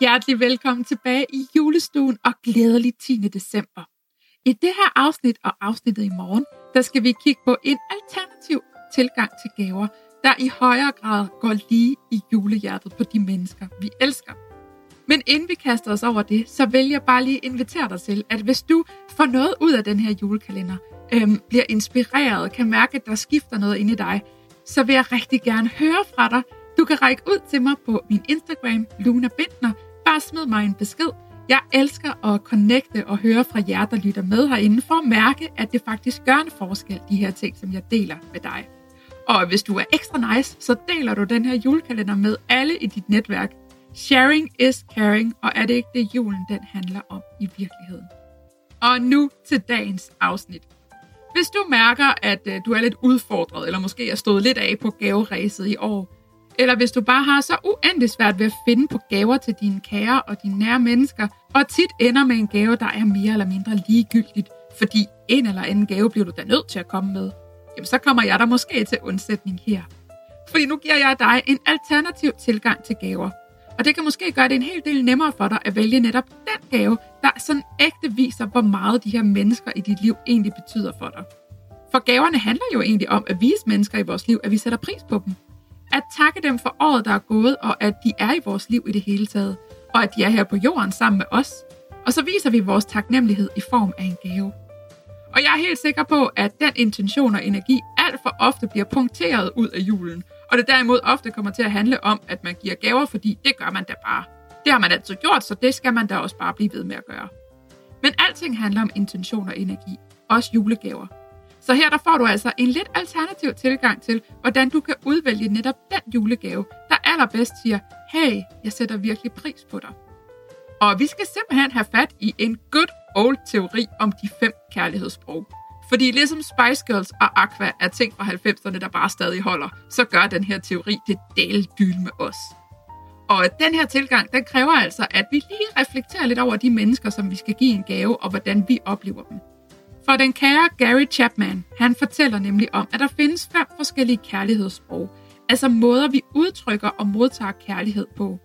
Hjertelig velkommen tilbage i julestuen og glædelig 10. december. I det her afsnit og afsnittet i morgen, der skal vi kigge på en alternativ tilgang til gaver, der i højere grad går lige i julehjertet på de mennesker, vi elsker. Men inden vi kaster os over det, så vil jeg bare lige invitere dig til, at hvis du får noget ud af den her julekalender, øhm, bliver inspireret, kan mærke, at der skifter noget ind i dig, så vil jeg rigtig gerne høre fra dig. Du kan række ud til mig på min Instagram, Luna Bindner, bare smid mig en besked. Jeg elsker at connecte og høre fra jer, der lytter med herinde, for at mærke, at det faktisk gør en forskel, de her ting, som jeg deler med dig. Og hvis du er ekstra nice, så deler du den her julekalender med alle i dit netværk. Sharing is caring, og er det ikke det, julen den handler om i virkeligheden? Og nu til dagens afsnit. Hvis du mærker, at øh, du er lidt udfordret, eller måske er stået lidt af på gaveræset i år, eller hvis du bare har så uendelig svært ved at finde på gaver til dine kære og dine nære mennesker, og tit ender med en gave, der er mere eller mindre ligegyldigt, fordi en eller anden gave bliver du da nødt til at komme med, jamen så kommer jeg der måske til undsætning her. Fordi nu giver jeg dig en alternativ tilgang til gaver. Og det kan måske gøre det en hel del nemmere for dig at vælge netop den gave, der sådan ægte viser, hvor meget de her mennesker i dit liv egentlig betyder for dig. For gaverne handler jo egentlig om at vise mennesker i vores liv, at vi sætter pris på dem, at takke dem for året, der er gået, og at de er i vores liv i det hele taget, og at de er her på jorden sammen med os. Og så viser vi vores taknemmelighed i form af en gave. Og jeg er helt sikker på, at den intention og energi alt for ofte bliver punkteret ud af julen, og det derimod ofte kommer til at handle om, at man giver gaver, fordi det gør man da bare. Det har man altid gjort, så det skal man da også bare blive ved med at gøre. Men alting handler om intention og energi, også julegaver. Så her der får du altså en lidt alternativ tilgang til, hvordan du kan udvælge netop den julegave, der allerbedst siger, hey, jeg sætter virkelig pris på dig. Og vi skal simpelthen have fat i en good old teori om de fem kærlighedssprog. Fordi ligesom Spice Girls og Aqua er ting fra 90'erne, der bare stadig holder, så gør den her teori det del med os. Og den her tilgang, den kræver altså, at vi lige reflekterer lidt over de mennesker, som vi skal give en gave, og hvordan vi oplever dem. For den kære Gary Chapman, han fortæller nemlig om, at der findes fem forskellige kærlighedssprog, altså måder, vi udtrykker og modtager kærlighed på.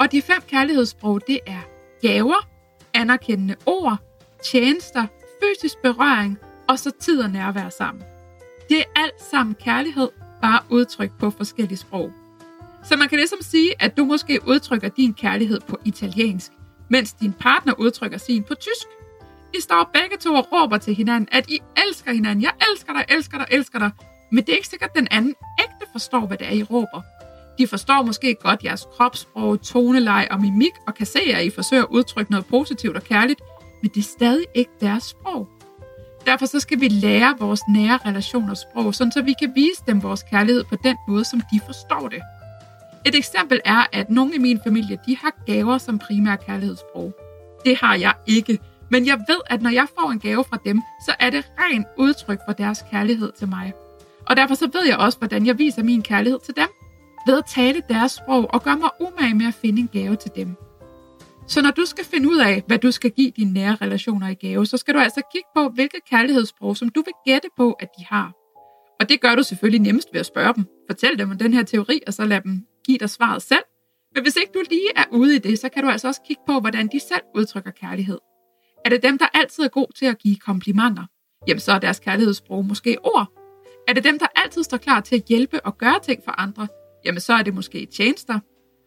Og de fem kærlighedssprog, det er gaver, anerkendende ord, tjenester, fysisk berøring og så tid og nærvær sammen. Det er alt sammen kærlighed, bare udtrykt på forskellige sprog. Så man kan ligesom sige, at du måske udtrykker din kærlighed på italiensk, mens din partner udtrykker sin på tysk. I står begge to og råber til hinanden, at I elsker hinanden. Jeg elsker dig, elsker dig, elsker dig. Men det er ikke sikkert, at den anden ægte forstår, hvad det er, I råber. De forstår måske godt jeres kropssprog, toneleje og mimik, og kan se, at I forsøger at udtrykke noget positivt og kærligt, men det er stadig ikke deres sprog. Derfor så skal vi lære vores nære relationer sprog, sådan så vi kan vise dem vores kærlighed på den måde, som de forstår det. Et eksempel er, at nogle i min familie, de har gaver som primær kærlighedssprog. Det har jeg ikke, men jeg ved, at når jeg får en gave fra dem, så er det rent udtryk for deres kærlighed til mig. Og derfor så ved jeg også, hvordan jeg viser min kærlighed til dem. Ved at tale deres sprog og gøre mig umage med at finde en gave til dem. Så når du skal finde ud af, hvad du skal give dine nære relationer i gave, så skal du altså kigge på, hvilket kærlighedssprog, som du vil gætte på, at de har. Og det gør du selvfølgelig nemmest ved at spørge dem. Fortæl dem om den her teori, og så lad dem give dig svaret selv. Men hvis ikke du lige er ude i det, så kan du altså også kigge på, hvordan de selv udtrykker kærlighed. Er det dem, der altid er god til at give komplimenter? Jamen så er deres kærlighedssprog måske ord. Er det dem, der altid står klar til at hjælpe og gøre ting for andre? Jamen så er det måske tjenester.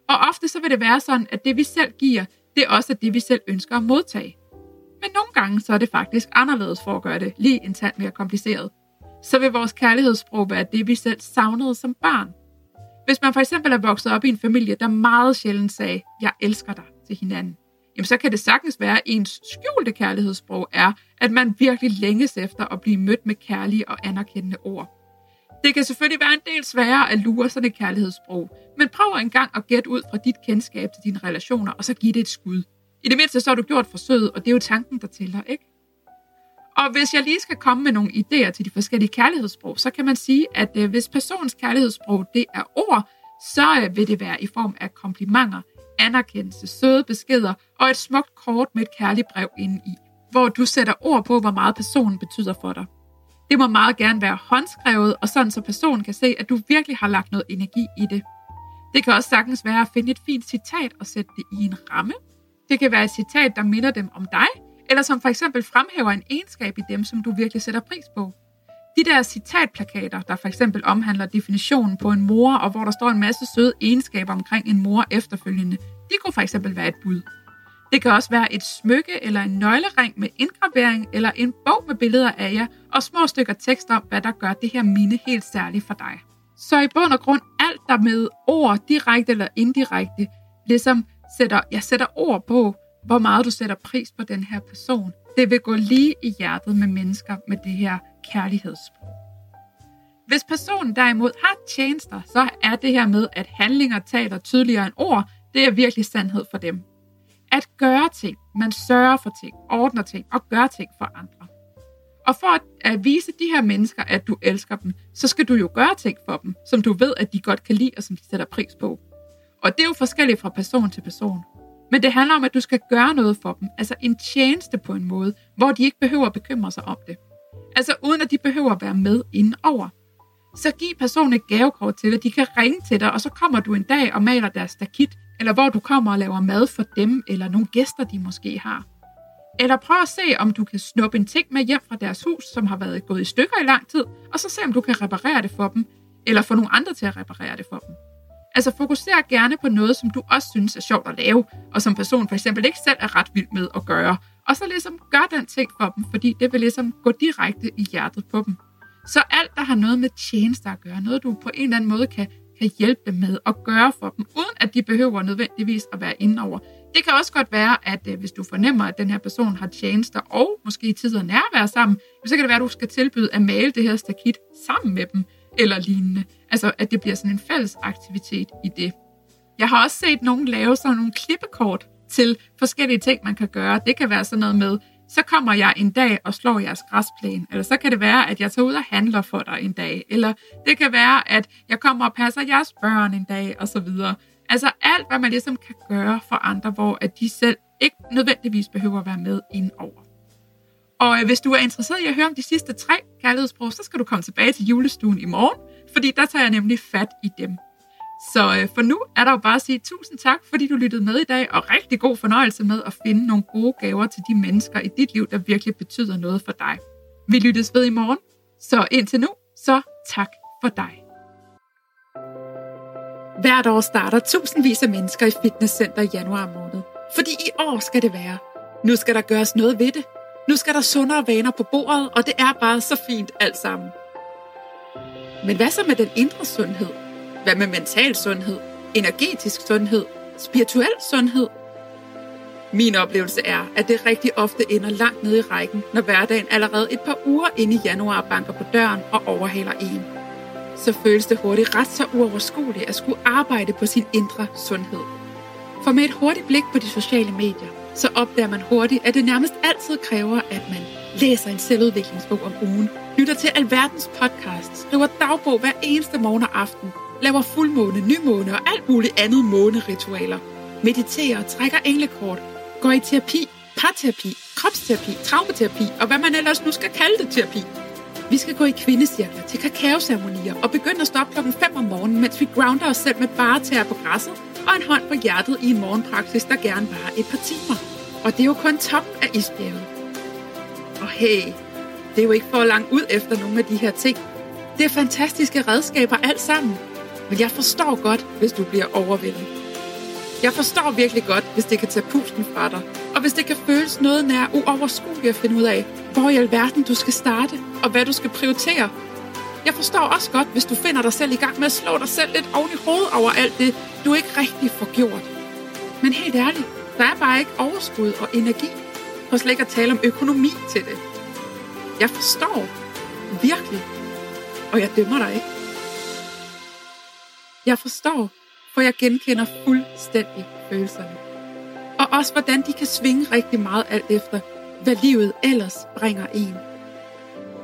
Og ofte så vil det være sådan, at det vi selv giver, det er også det, vi selv ønsker at modtage. Men nogle gange så er det faktisk anderledes for at gøre det lige en tand mere kompliceret. Så vil vores kærlighedssprog være det, vi selv savnede som barn. Hvis man for eksempel er vokset op i en familie, der meget sjældent sagde, jeg elsker dig til hinanden, jamen så kan det sagtens være, at ens skjulte kærlighedssprog er, at man virkelig længes efter at blive mødt med kærlige og anerkendende ord. Det kan selvfølgelig være en del sværere at lure sådan et kærlighedssprog, men prøv engang at gætte ud fra dit kendskab til dine relationer, og så giv det et skud. I det mindste så har du gjort forsøget, og det er jo tanken, der tæller, ikke? Og hvis jeg lige skal komme med nogle idéer til de forskellige kærlighedssprog, så kan man sige, at øh, hvis personens kærlighedssprog det er ord, så øh, vil det være i form af komplimenter, anerkendelse, søde beskeder og et smukt kort med et kærligt brev indeni, i, hvor du sætter ord på, hvor meget personen betyder for dig. Det må meget gerne være håndskrevet, og sådan så personen kan se, at du virkelig har lagt noget energi i det. Det kan også sagtens være at finde et fint citat og sætte det i en ramme. Det kan være et citat, der minder dem om dig, eller som for eksempel fremhæver en egenskab i dem, som du virkelig sætter pris på. De der citatplakater, der for eksempel omhandler definitionen på en mor, og hvor der står en masse søde egenskaber omkring en mor efterfølgende, de kunne for eksempel være et bud. Det kan også være et smykke eller en nøglering med indgravering eller en bog med billeder af jer og små stykker tekst om, hvad der gør det her minde helt særligt for dig. Så i bund og grund alt, der med ord, direkte eller indirekte, ligesom sætter, jeg sætter ord på, hvor meget du sætter pris på den her person. Det vil gå lige i hjertet med mennesker med det her kærlighedssprog. Hvis personen derimod har tjenester, så er det her med, at handlinger taler tydeligere end ord, det er virkelig sandhed for dem. At gøre ting, man sørger for ting, ordner ting og gør ting for andre. Og for at, at vise de her mennesker, at du elsker dem, så skal du jo gøre ting for dem, som du ved, at de godt kan lide og som de sætter pris på. Og det er jo forskelligt fra person til person. Men det handler om, at du skal gøre noget for dem, altså en tjeneste på en måde, hvor de ikke behøver at bekymre sig om det. Altså uden at de behøver at være med indenover. Så giv personen et gavekort til, at de kan ringe til dig, og så kommer du en dag og maler deres stakit, eller hvor du kommer og laver mad for dem, eller nogle gæster, de måske har. Eller prøv at se, om du kan snuppe en ting med hjem fra deres hus, som har været gået i stykker i lang tid, og så se, om du kan reparere det for dem, eller få nogle andre til at reparere det for dem. Altså fokuser gerne på noget, som du også synes er sjovt at lave, og som person for eksempel ikke selv er ret vild med at gøre. Og så ligesom gør den ting for dem, fordi det vil ligesom gå direkte i hjertet på dem. Så alt, der har noget med tjenester at gøre, noget du på en eller anden måde kan, kan hjælpe dem med at gøre for dem, uden at de behøver nødvendigvis at være inde over. Det kan også godt være, at øh, hvis du fornemmer, at den her person har tjenester og måske tid og nærvær sammen, så kan det være, at du skal tilbyde at male det her stakit sammen med dem eller lignende. Altså, at det bliver sådan en fælles aktivitet i det. Jeg har også set nogen lave sådan nogle klippekort til forskellige ting, man kan gøre. Det kan være sådan noget med, så kommer jeg en dag og slår jeres græsplæne. Eller så kan det være, at jeg tager ud og handler for dig en dag. Eller det kan være, at jeg kommer og passer jeres børn en dag, og så videre. Altså alt, hvad man ligesom kan gøre for andre, hvor at de selv ikke nødvendigvis behøver at være med indover. Og øh, hvis du er interesseret i at høre om de sidste tre kærlighedssprog, så skal du komme tilbage til julestuen i morgen, fordi der tager jeg nemlig fat i dem. Så øh, for nu er der jo bare at sige tusind tak, fordi du lyttede med i dag, og rigtig god fornøjelse med at finde nogle gode gaver til de mennesker i dit liv, der virkelig betyder noget for dig. Vi lyttes ved i morgen, så indtil nu, så tak for dig. Hvert år starter tusindvis af mennesker i fitnesscenter i januar måned. Fordi i år skal det være. Nu skal der gøres noget ved det. Nu skal der sundere vaner på bordet, og det er bare så fint alt sammen. Men hvad så med den indre sundhed? Hvad med mental sundhed, energetisk sundhed, spirituel sundhed? Min oplevelse er, at det rigtig ofte ender langt nede i rækken, når hverdagen allerede et par uger inde i januar banker på døren og overhaler en. Så føles det hurtigt ret så uoverskueligt at skulle arbejde på sin indre sundhed. For med et hurtigt blik på de sociale medier, så opdager man hurtigt, at det nærmest altid kræver, at man læser en selvudviklingsbog om ugen, lytter til alverdens podcast, skriver dagbog hver eneste morgen og aften, laver fuldmåne, nymåne og alt muligt andet måneritualer, mediterer, trækker englekort, går i terapi, parterapi, kropsterapi, traumaterapi og hvad man ellers nu skal kalde det terapi. Vi skal gå i kvindecirkler til kakaoceremonier og begynde at stoppe klokken 5 om morgenen, mens vi grounder os selv med bare tæer på græsset og en hånd på hjertet i en morgenpraksis, der gerne varer et par timer. Og det er jo kun top af isbjerget. Og hey, det er jo ikke for langt ud efter nogle af de her ting. Det er fantastiske redskaber alt sammen. Men jeg forstår godt, hvis du bliver overvældet. Jeg forstår virkelig godt, hvis det kan tage pusten fra dig, og hvis det kan føles noget nær uoverskueligt at finde ud af, hvor i alverden du skal starte, og hvad du skal prioritere. Jeg forstår også godt, hvis du finder dig selv i gang med at slå dig selv lidt oven i hovedet over alt det, du ikke rigtig får gjort. Men helt ærligt, der er bare ikke overskud og energi, for slet ikke at tale om økonomi til det. Jeg forstår. Virkelig. Og jeg dømmer dig ikke. Jeg forstår, for jeg genkender fuldstændig følelserne. Og også hvordan de kan svinge rigtig meget alt efter, hvad livet ellers bringer en.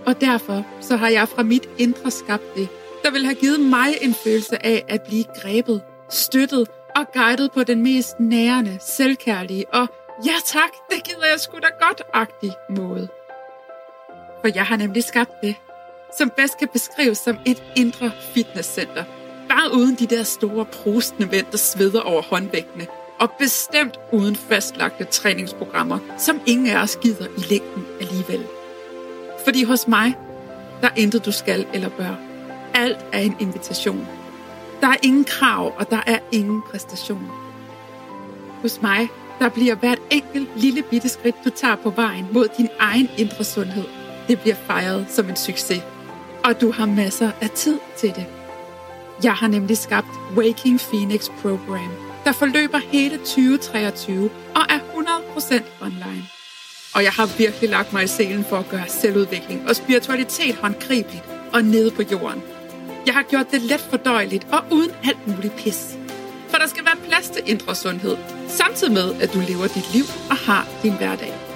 Og derfor så har jeg fra mit indre skabt det, der vil have givet mig en følelse af at blive grebet, støttet og guidet på den mest nærende, selvkærlige og ja tak, det gider jeg sgu da godt-agtig måde. For jeg har nemlig skabt det, som bedst kan beskrives som et indre fitnesscenter. Bare uden de der store prostende mænd, der sveder over håndvægtene, og bestemt uden fastlagte træningsprogrammer, som ingen af os gider i længden alligevel. Fordi hos mig, der er intet du skal eller bør. Alt er en invitation. Der er ingen krav, og der er ingen præstation. Hos mig, der bliver hvert enkelt lille bitte skridt, du tager på vejen mod din egen indre sundhed, det bliver fejret som en succes. Og du har masser af tid til det. Jeg har nemlig skabt Waking Phoenix Program, der forløber hele 2023 og er 100% online. Og jeg har virkelig lagt mig i selen for at gøre selvudvikling og spiritualitet håndgribeligt og nede på jorden. Jeg har gjort det let fordøjeligt og uden alt muligt pis. For der skal være plads til indre sundhed, samtidig med, at du lever dit liv og har din hverdag.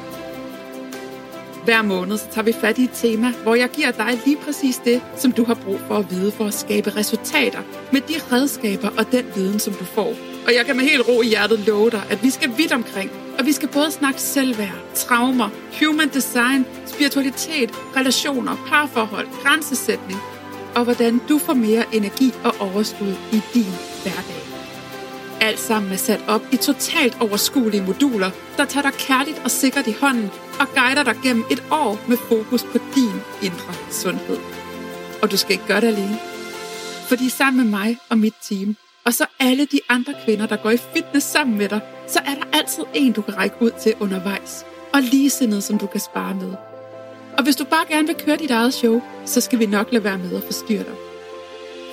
Hver måned så tager vi fat i et tema, hvor jeg giver dig lige præcis det, som du har brug for at vide for at skabe resultater med de redskaber og den viden, som du får. Og jeg kan med helt ro i hjertet love dig, at vi skal vidt omkring, og vi skal både snakke selvværd, traumer, human design, spiritualitet, relationer, parforhold, grænsesætning, og hvordan du får mere energi og overskud i din hverdag. Alt sammen er sat op i totalt overskuelige moduler, der tager dig kærligt og sikkert i hånden og guider dig gennem et år med fokus på din indre sundhed. Og du skal ikke gøre det alene. Fordi sammen med mig og mit team, og så alle de andre kvinder, der går i fitness sammen med dig, så er der altid en, du kan række ud til undervejs. Og ligesindede, som du kan spare med. Og hvis du bare gerne vil køre dit eget show, så skal vi nok lade være med at forstyrre dig.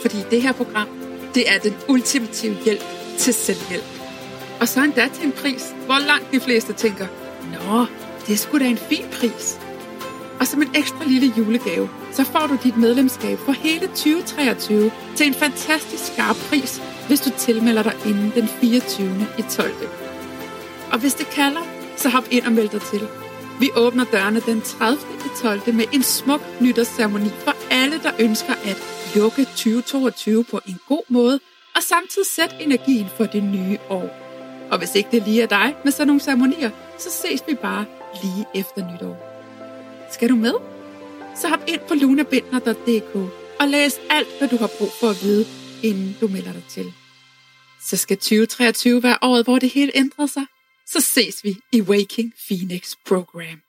Fordi det her program, det er den ultimative hjælp til selvhjælp. Og så endda til en pris, hvor langt de fleste tænker, Nå, det er sgu da en fin pris. Og som en ekstra lille julegave, så får du dit medlemskab for hele 2023 til en fantastisk skarp pris, hvis du tilmelder dig inden den 24. i 12. Og hvis det kalder, så hop ind og meld dig til. Vi åbner dørene den 30. i 12. med en smuk nytårsceremoni for alle, der ønsker at lukke 2022 på en god måde og samtidig sætte energien for det nye år. Og hvis ikke det lige er dig med sådan nogle ceremonier, så ses vi bare lige efter nytår. Skal du med? Så hop ind på lunabindner.dk og læs alt, hvad du har brug for at vide, inden du melder dig til. Så skal 2023 være året, hvor det hele ændrer sig. Så ses vi i Waking Phoenix Program.